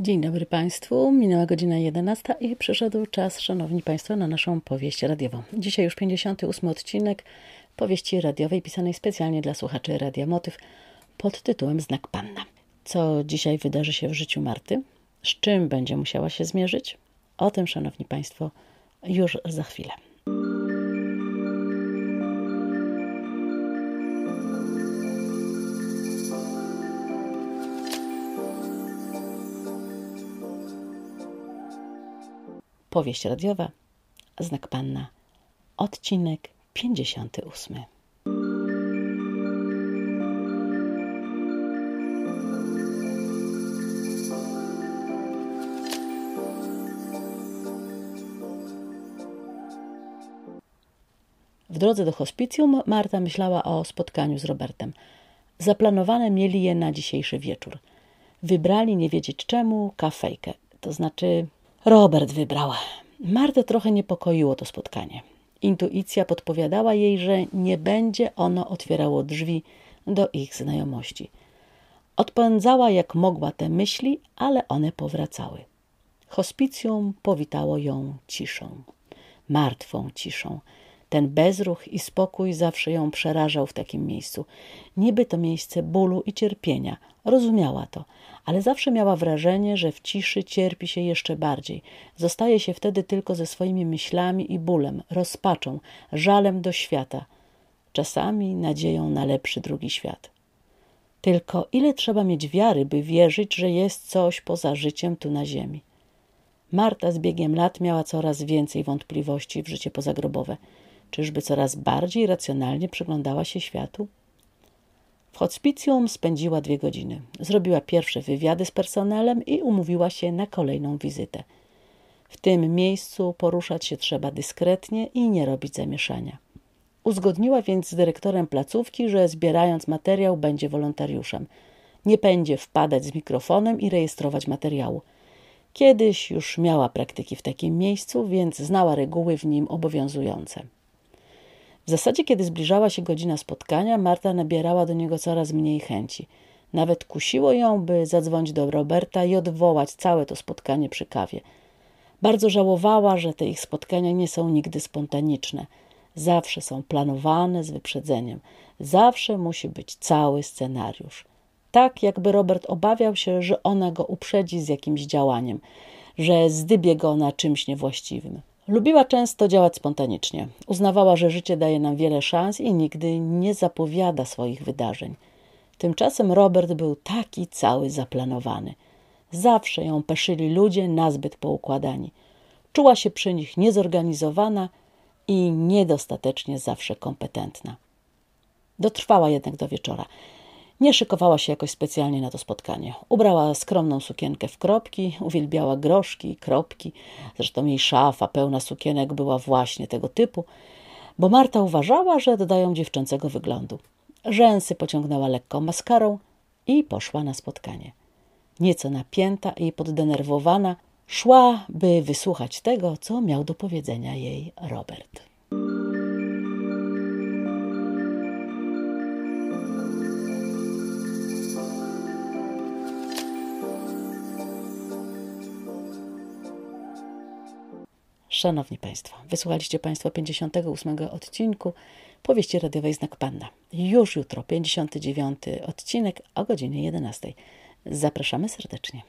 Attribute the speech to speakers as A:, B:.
A: Dzień dobry Państwu. Minęła godzina 11 i przyszedł czas, Szanowni Państwo, na naszą powieść radiową. Dzisiaj już 58 odcinek powieści radiowej pisanej specjalnie dla słuchaczy Radia Motyw pod tytułem Znak Panna. Co dzisiaj wydarzy się w życiu Marty? Z czym będzie musiała się zmierzyć? O tym, Szanowni Państwo, już za chwilę. Powieść radiowa, Znak Panna, odcinek 58. W drodze do hospicjum Marta myślała o spotkaniu z Robertem. Zaplanowane mieli je na dzisiejszy wieczór. Wybrali, nie wiedzieć czemu, kafejkę, to znaczy Robert wybrał. Martę trochę niepokoiło to spotkanie. Intuicja podpowiadała jej, że nie będzie ono otwierało drzwi do ich znajomości. Odpędzała jak mogła te myśli, ale one powracały. Hospicjum powitało ją ciszą, martwą ciszą. Ten bezruch i spokój zawsze ją przerażał w takim miejscu. Niby to miejsce bólu i cierpienia. Rozumiała to, ale zawsze miała wrażenie, że w ciszy cierpi się jeszcze bardziej. Zostaje się wtedy tylko ze swoimi myślami i bólem, rozpaczą, żalem do świata, czasami nadzieją na lepszy drugi świat. Tylko ile trzeba mieć wiary, by wierzyć, że jest coś poza życiem tu na ziemi? Marta z biegiem lat miała coraz więcej wątpliwości w życie pozagrobowe. Czyżby coraz bardziej racjonalnie przyglądała się światu? W hospicjum spędziła dwie godziny. Zrobiła pierwsze wywiady z personelem i umówiła się na kolejną wizytę. W tym miejscu poruszać się trzeba dyskretnie i nie robić zamieszania. Uzgodniła więc z dyrektorem placówki, że zbierając materiał będzie wolontariuszem. Nie będzie wpadać z mikrofonem i rejestrować materiału. Kiedyś już miała praktyki w takim miejscu, więc znała reguły w nim obowiązujące. W zasadzie, kiedy zbliżała się godzina spotkania, Marta nabierała do niego coraz mniej chęci. Nawet kusiło ją, by zadzwonić do Roberta i odwołać całe to spotkanie przy kawie. Bardzo żałowała, że te ich spotkania nie są nigdy spontaniczne. Zawsze są planowane z wyprzedzeniem. Zawsze musi być cały scenariusz. Tak, jakby Robert obawiał się, że ona go uprzedzi z jakimś działaniem, że zdybie go na czymś niewłaściwym. Lubiła często działać spontanicznie. Uznawała, że życie daje nam wiele szans i nigdy nie zapowiada swoich wydarzeń. Tymczasem Robert był taki cały zaplanowany. Zawsze ją peszyli ludzie nazbyt poukładani. Czuła się przy nich niezorganizowana i niedostatecznie zawsze kompetentna. Dotrwała jednak do wieczora. Nie szykowała się jakoś specjalnie na to spotkanie. Ubrała skromną sukienkę w kropki, uwielbiała groszki i kropki. Zresztą jej szafa pełna sukienek była właśnie tego typu, bo Marta uważała, że dodają dziewczęcego wyglądu. Rzęsy pociągnęła lekką maskarą i poszła na spotkanie. Nieco napięta i poddenerwowana, szła, by wysłuchać tego, co miał do powiedzenia jej Robert. Szanowni Państwo, wysłuchaliście Państwo 58 odcinku powieści radiowej Znak Panna. Już jutro 59 odcinek o godzinie 11. Zapraszamy serdecznie.